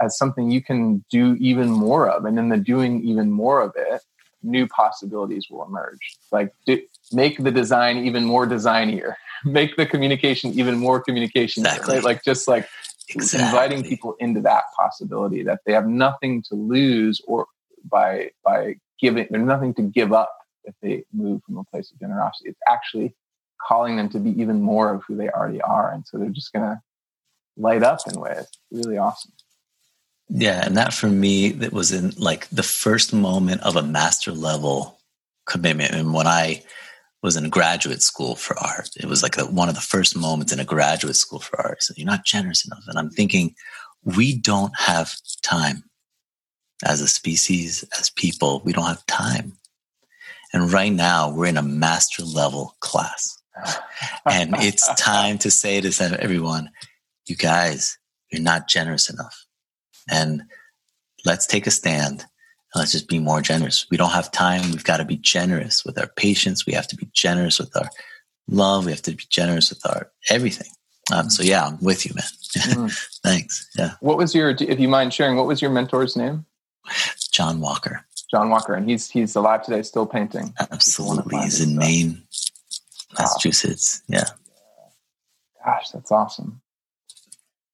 as something you can do even more of and in the doing even more of it new possibilities will emerge like do, make the design even more designier (laughs) make the communication even more communication exactly. right like just like exactly. inviting people into that possibility that they have nothing to lose or by by giving there's nothing to give up if they move from a place of generosity it's actually calling them to be even more of who they already are and so they're just going to light up in ways really awesome yeah, and that for me, that was in like the first moment of a master level commitment. And when I was in graduate school for art, it was like a, one of the first moments in a graduate school for art. So you're not generous enough. And I'm thinking, we don't have time as a species, as people, we don't have time. And right now we're in a master level class. and it's (laughs) time to say to everyone, you guys, you're not generous enough and let's take a stand and let's just be more generous. We don't have time. We've got to be generous with our patience. We have to be generous with our love. We have to be generous with our everything. Um, so yeah, I'm with you, man. Mm. (laughs) Thanks. Yeah. What was your, if you mind sharing, what was your mentor's name? John Walker. John Walker, and he's he's alive today, still painting. Absolutely, he's in Maine, Massachusetts. Yeah. Gosh, that's awesome.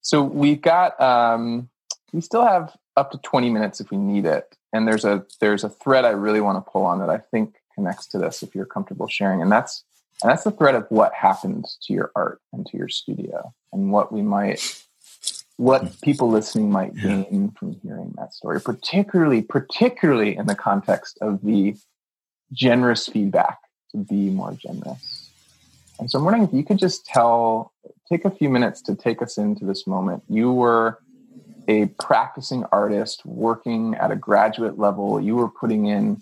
So we've got um, we still have up to 20 minutes if we need it. And there's a there's a thread I really want to pull on that I think connects to this if you're comfortable sharing. And that's and that's the thread of what happened to your art and to your studio and what we might what hmm. people listening might gain from hearing that story, particularly particularly in the context of the generous feedback to be more generous. And so I'm wondering if you could just tell, take a few minutes to take us into this moment. You were a practicing artist working at a graduate level, you were putting in,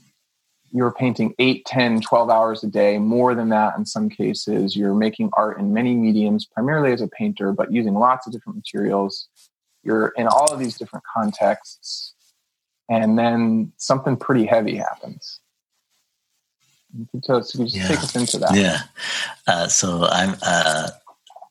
you were painting 8, 10, 12 hours a day, more than that in some cases. You're making art in many mediums, primarily as a painter, but using lots of different materials. You're in all of these different contexts. And then something pretty heavy happens. You can, tell, so yeah. take us into that. Yeah. Uh, so I'm, uh,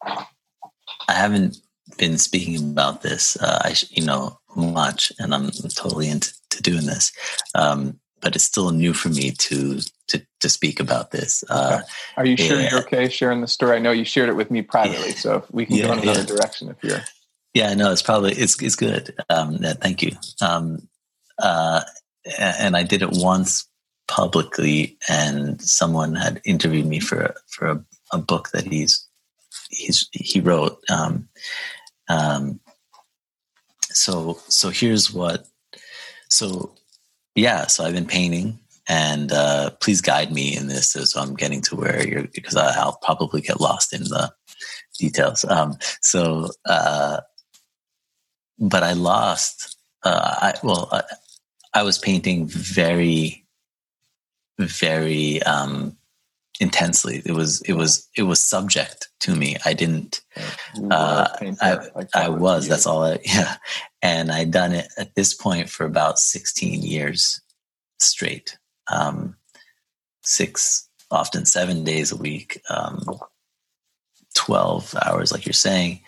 I haven't been speaking about this, uh, I, you know, much, and I'm totally into doing this. Um, but it's still new for me to to, to speak about this. Uh, okay. Are you sure you're okay sharing the story? I know you shared it with me privately, yeah, so we can yeah, go in another yeah. direction if you're. Yeah, no, it's probably it's it's good. Um, thank you. Um, uh, and I did it once publicly, and someone had interviewed me for for a, a book that he's he's he wrote. Um, um, so so here's what. So yeah, so I've been painting, and uh, please guide me in this as I'm getting to where you're because I'll probably get lost in the details. Um, so, uh, but I lost. Uh, I well, I, I was painting very, very um, intensely. It was it was it was subject to me. I didn't. Uh, I, I was. That's all. I (laughs) yeah, and I'd done it at this point for about sixteen years straight. Um, six, often seven days a week, um, twelve hours, like you're saying.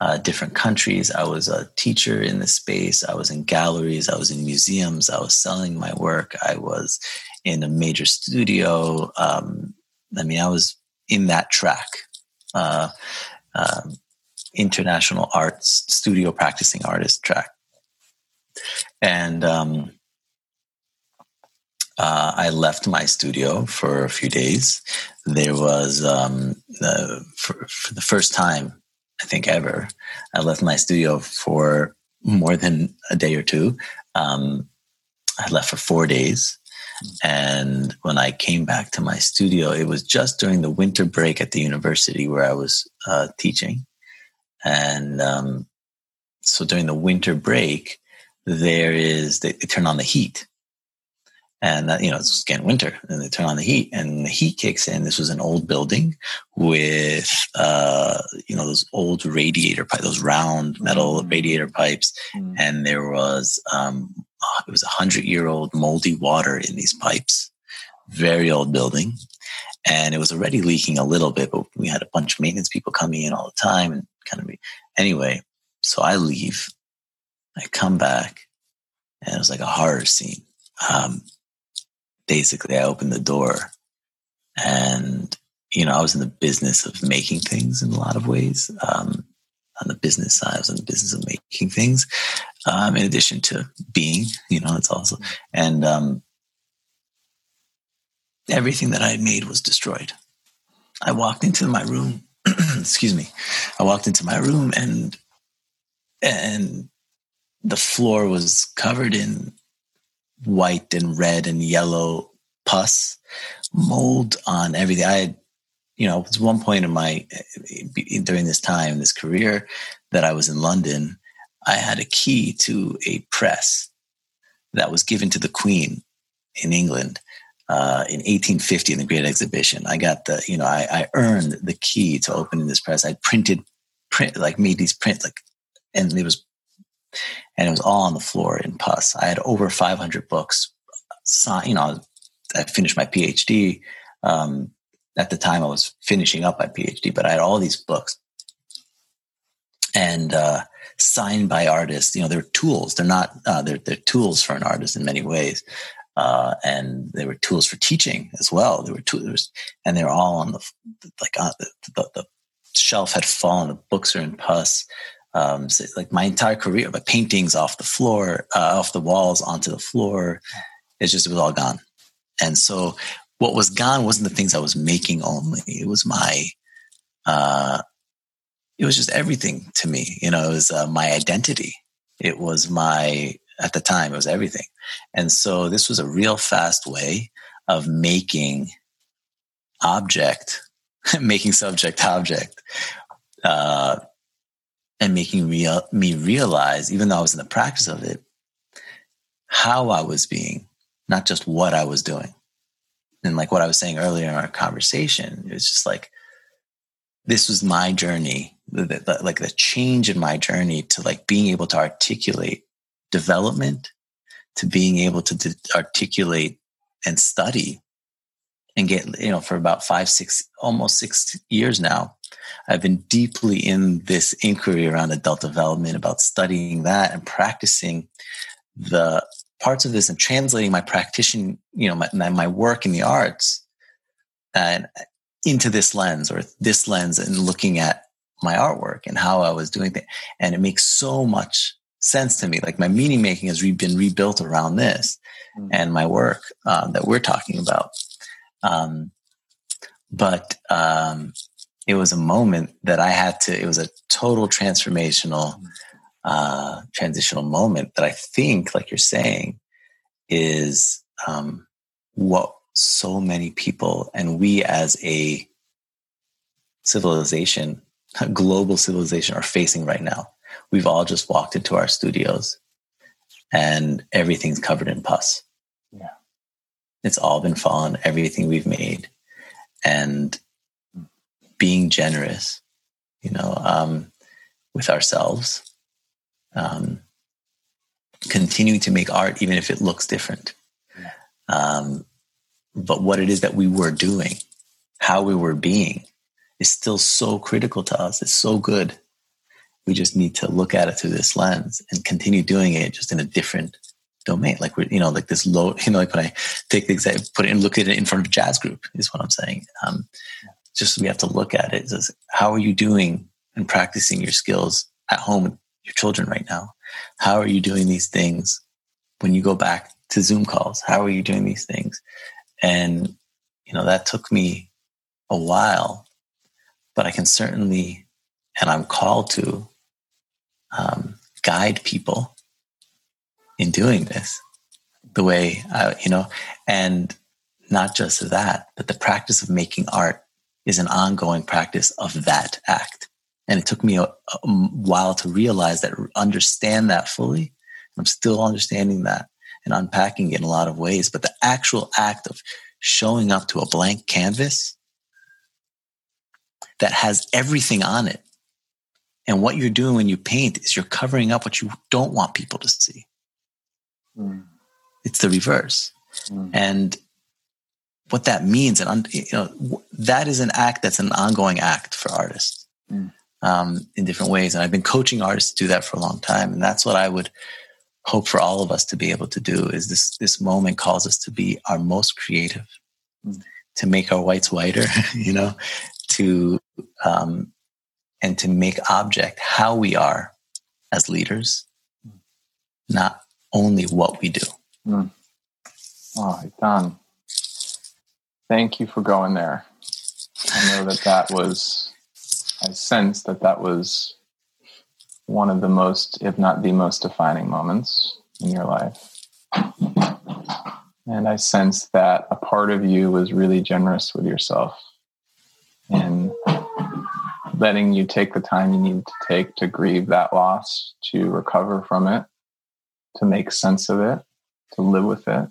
Uh, different countries. I was a teacher in the space. I was in galleries. I was in museums. I was selling my work. I was in a major studio. Um, I mean, I was in that track, uh, um, international arts studio practicing artist track, and um, uh, I left my studio for a few days. There was um, for, for the first time, I think ever, I left my studio for more than a day or two. Um, I left for four days And when I came back to my studio, it was just during the winter break at the university where I was uh, teaching. And um, so during the winter break, there is, they, they turn on the heat and that, you know it's again winter and they turn on the heat and the heat kicks in this was an old building with uh you know those old radiator pipes those round metal mm-hmm. radiator pipes mm-hmm. and there was um it was a hundred year old moldy water in these pipes. Very old building. And it was already leaking a little bit but we had a bunch of maintenance people coming in all the time and kind of anyway so i leave. I come back and it was like a horror scene. Um, basically I opened the door and, you know, I was in the business of making things in a lot of ways. Um, on the business side, I was in the business of making things, um, in addition to being, you know, it's also, and, um, everything that I made was destroyed. I walked into my room, (clears throat) excuse me. I walked into my room and, and the floor was covered in white and red and yellow pus, mold on everything. I had, you know, it was one point in my, during this time, this career that I was in London, I had a key to a press that was given to the Queen in England uh, in 1850 in the Great Exhibition. I got the, you know, I, I earned the key to opening this press. I printed, print, like made these prints, like, and it was and it was all on the floor in pus. I had over 500 books. You know, I finished my PhD. Um, at the time, I was finishing up my PhD, but I had all these books and uh, signed by artists. You know, they're tools. They're not. Uh, they're they're tools for an artist in many ways, uh, and they were tools for teaching as well. They were tools, and they were all on the like uh, the, the, the shelf had fallen. The books are in pus um, so like my entire career, my paintings off the floor, uh, off the walls onto the floor. It's just, it was all gone. And so what was gone wasn't the things I was making only. It was my, uh, it was just everything to me. You know, it was uh, my identity. It was my, at the time, it was everything. And so this was a real fast way of making object, (laughs) making subject object, uh, and making real, me realize, even though I was in the practice of it, how I was being, not just what I was doing. And like what I was saying earlier in our conversation, it was just like, this was my journey, the, the, like the change in my journey to like being able to articulate development, to being able to d- articulate and study and get, you know, for about five, six, almost six years now, I've been deeply in this inquiry around adult development, about studying that and practicing the parts of this and translating my practitioner, you know, my, my work in the arts and into this lens or this lens and looking at my artwork and how I was doing things. And it makes so much sense to me. Like my meaning making has been rebuilt around this mm. and my work um, that we're talking about. Um, but um, it was a moment that I had to, it was a total transformational, uh, transitional moment that I think, like you're saying, is um, what so many people and we as a civilization, a global civilization, are facing right now. We've all just walked into our studios and everything's covered in pus. Yeah. It's all been fallen, everything we've made. And being generous, you know, um, with ourselves, um, continuing to make art, even if it looks different. Um, but what it is that we were doing, how we were being, is still so critical to us. It's so good. We just need to look at it through this lens and continue doing it just in a different domain. Like we're, you know, like this low, (laughs) you know, like when I take the example, put it and look at it in front of a jazz group is what I'm saying. Um, just we have to look at it as how are you doing and practicing your skills at home your children right now? How are you doing these things when you go back to Zoom calls? How are you doing these things? And, you know, that took me a while, but I can certainly, and I'm called to um, guide people in doing this the way I, you know, and not just that, but the practice of making art is an ongoing practice of that act. And it took me a, a while to realize that, understand that fully. I'm still understanding that and unpacking it in a lot of ways. But the actual act of showing up to a blank canvas that has everything on it. And what you're doing when you paint is you're covering up what you don't want people to see. Mm. It's the reverse. Mm. And what that means, and you know, that is an act that's an ongoing act for artists mm. Um, in different ways. And I've been coaching artists to do that for a long time, and that's what I would hope for all of us to be able to do. Is this this moment calls us to be our most creative, mm. to make our whites whiter, (laughs) you know, to um, and to make object how we are as leaders, not only what we do. Mm. Oh, done. Thank you for going there. I know that that was, I sense that that was one of the most, if not the most defining moments in your life. And I sense that a part of you was really generous with yourself in letting you take the time you need to take to grieve that loss, to recover from it, to make sense of it, to live with it.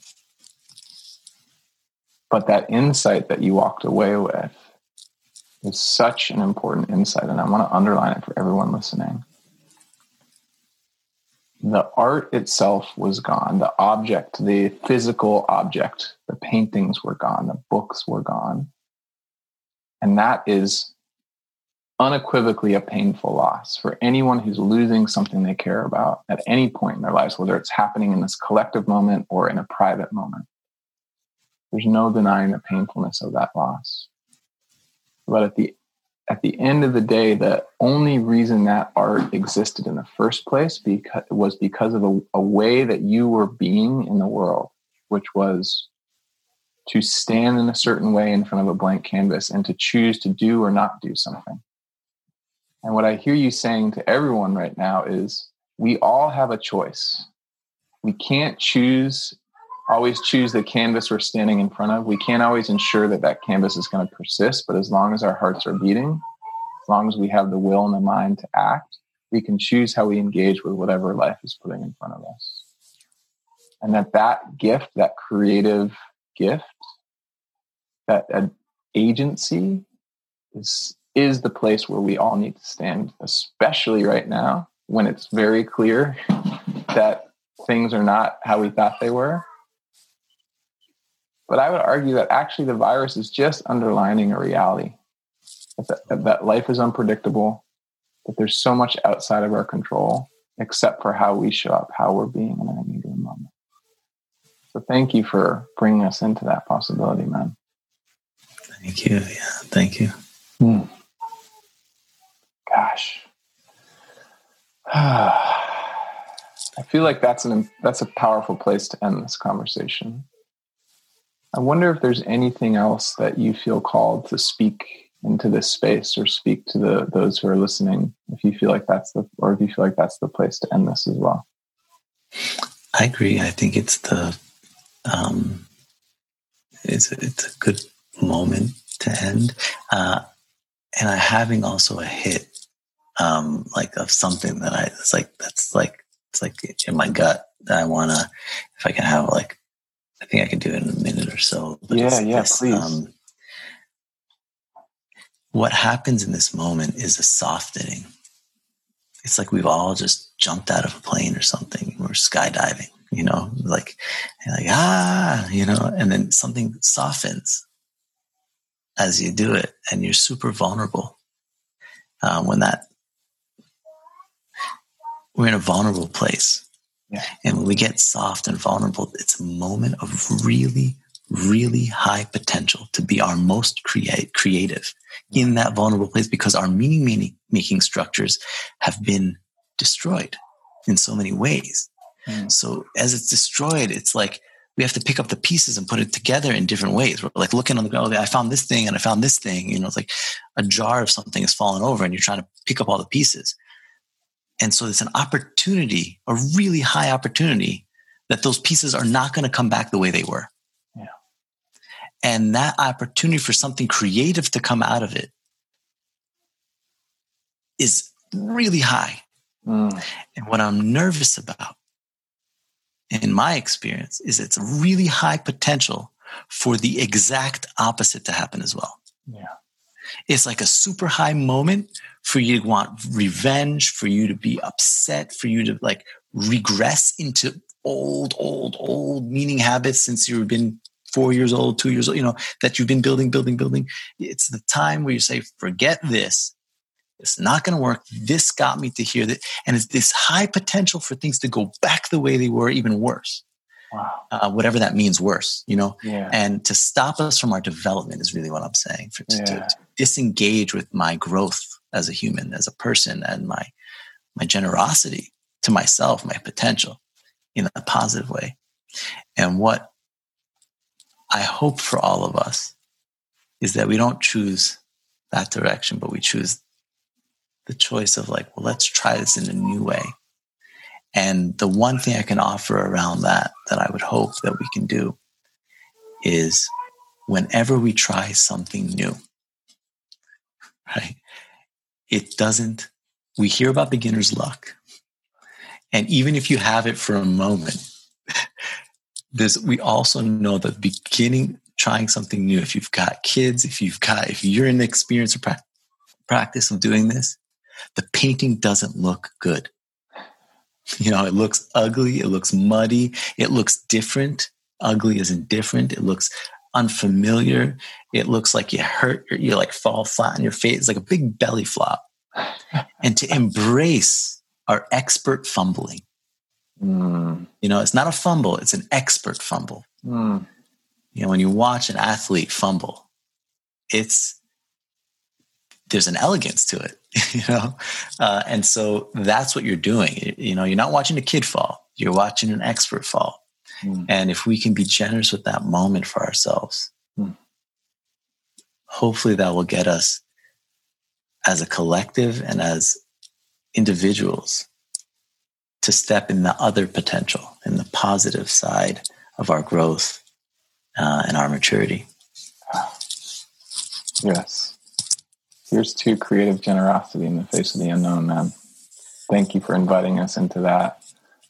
But that insight that you walked away with is such an important insight, and I want to underline it for everyone listening. The art itself was gone, the object, the physical object, the paintings were gone, the books were gone and that is unequivocally a painful loss for anyone who's losing something they care about at any point in their lives, whether it's happening in this collective moment or in a private moment. There's no denying the painfulness of that loss. But at the at the end of the day, the only reason that art existed in the first place because, was because of a, a way that you were being in the world, which was to stand in a certain way in front of a blank canvas and to choose to do or not do something. And what I hear you saying to everyone right now is we all have a choice. We can't choose, always choose the canvas we're standing in front of. We can't always ensure that that canvas is going to persist, but as long as our hearts are beating, as long as we have the will and the mind to act, we can choose how we engage with whatever life is putting in front of us. And that that gift, that creative gift, that uh, agency is is the place where we all need to stand, especially right now when it's very clear (laughs) that things are not how we thought they were. But I would argue that actually the virus is just underlining a reality that, that life is unpredictable, that there's so much outside of our control, except for how we show up, how we're being in any given moment. So thank you for bringing us into that possibility, man. Thank you. Yeah, thank you. Hmm. Gosh. (sighs) I feel like that's an that's a powerful place to end this conversation. I wonder if there's anything else that you feel called to speak into this space or speak to the those who are listening if you feel like that's the or if you feel like that's the place to end this as well. I agree. I think it's the um, it's it's a good moment to end, uh, and I having also a hit um, like of something that I it's like that's like it's like in my gut that I want to if I can have like I think I can do it in a minute or so. yeah, yeah, please. Um, what happens in this moment is a softening. It's like we've all just jumped out of a plane or something. We're skydiving you know, like, like, ah, you know, and then something softens as you do it and you're super vulnerable. Um, when that, we're in a vulnerable place. Yeah. And when we get soft and vulnerable, it's a moment of really, really high potential to be our most create, creative in that vulnerable place because our meaning, meaning making structures have been destroyed in so many ways. Mm. So as it's destroyed, it's like we have to pick up the pieces and put it together in different ways. We're like looking on the ground, I found this thing and I found this thing. You know, it's like a jar of something has fallen over and you're trying to pick up all the pieces. And so it's an opportunity, a really high opportunity that those pieces are not going to come back the way they were. Yeah. And that opportunity for something creative to come out of it is really high. Mm. And what I'm nervous about, in my experience, is it's really high potential for the exact opposite to happen as well. Yeah. It's like a super high moment for you to want revenge, for you to be upset, for you to like regress into old, old, old meaning habits since you've been four years old, two years old, you know, that you've been building, building, building. It's the time where you say, forget this. It's not going to work. This got me to here. That, and it's this high potential for things to go back the way they were, even worse. Wow. Uh, whatever that means, worse, you know? Yeah. And to stop us from our development is really what I'm saying. For, to, Yeah. to, to disengage with my growth as a human, as a person, and my my generosity to myself, my potential in a positive way. And what I hope for all of us is that we don't choose that direction, but we choose the choice of like, well, let's try this in a new way. And the one thing I can offer around that, that I would hope that we can do is whenever we try something new, right? It doesn't, we hear about beginner's luck. And even if you have it for a moment, (laughs) this, we also know that beginning trying something new, if you've got kids, if you've got, if you're in the experience or pra- practice of doing this, the painting doesn't look good. You know, it looks ugly, it looks muddy, it looks different. Ugly isn't different. It looks unfamiliar. It looks like you hurt, you like fall flat on your face. It's like a big belly flop. and to embrace our expert fumbling. Mm. You know, it's not a fumble, it's an expert fumble. Mm. You know, when you watch an athlete fumble, it's there's an elegance to it, (laughs) you know, uh, and so that's what you're doing. You know, you're not watching a kid fall; you're watching an expert fall. Mm. And if we can be generous with that moment for ourselves, Mm. hopefully that will get us as a collective and as individuals to step in the other potential, in the positive side of our growth uh, and our maturity. Yes. Here's to creative generosity in the face of the unknown, man. Thank you for inviting us into that.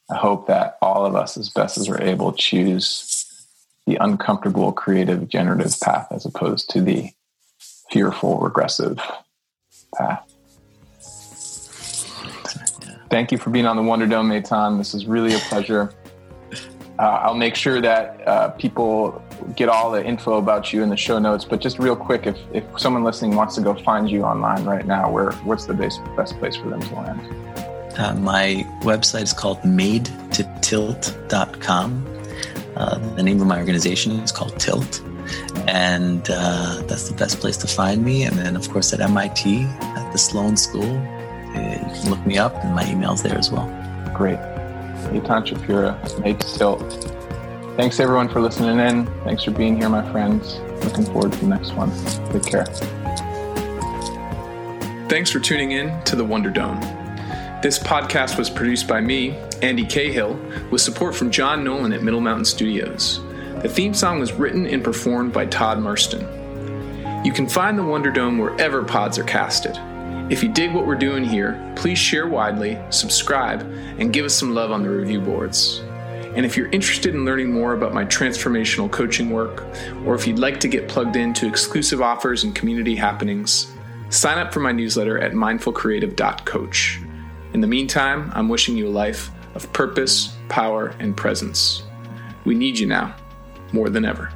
I hope that all of us, as best as we're able, choose the uncomfortable, creative, generative path as opposed to the fearful, regressive path. Thank you for being on the Wonder Dome, Aithan. This is really a pleasure. Uh, I'll make sure that uh, people get all the info about you in the show notes. But just real quick, if, if someone listening wants to go find you online right now, where what's the best, best place for them to land? Uh, my website is called madetotilt.com. Uh, the name of my organization is called Tilt. And uh, that's the best place to find me. And then, of course, at MIT, at the Sloan School, uh, you can look me up, and my email's there as well. Great. Aithan Shapira, Made to Tilt. Thanks everyone for listening in. Thanks for being here, my friends. Looking forward to the next one. Take care. Thanks for tuning in to the Wonder Dome. This podcast was produced by me, Andy Cahill, with support from John Nolan at Middle Mountain Studios. The theme song was written and performed by Todd Marston. You can find the Wonder Dome wherever pods are casted. If you dig what we're doing here, please share widely, subscribe, and give us some love on the review boards. And if you're interested in learning more about my transformational coaching work, or if you'd like to get plugged into exclusive offers and community happenings, sign up for my newsletter at mindfulcreative.coach. In the meantime, I'm wishing you a life of purpose, power, and presence. We need you now, more than ever.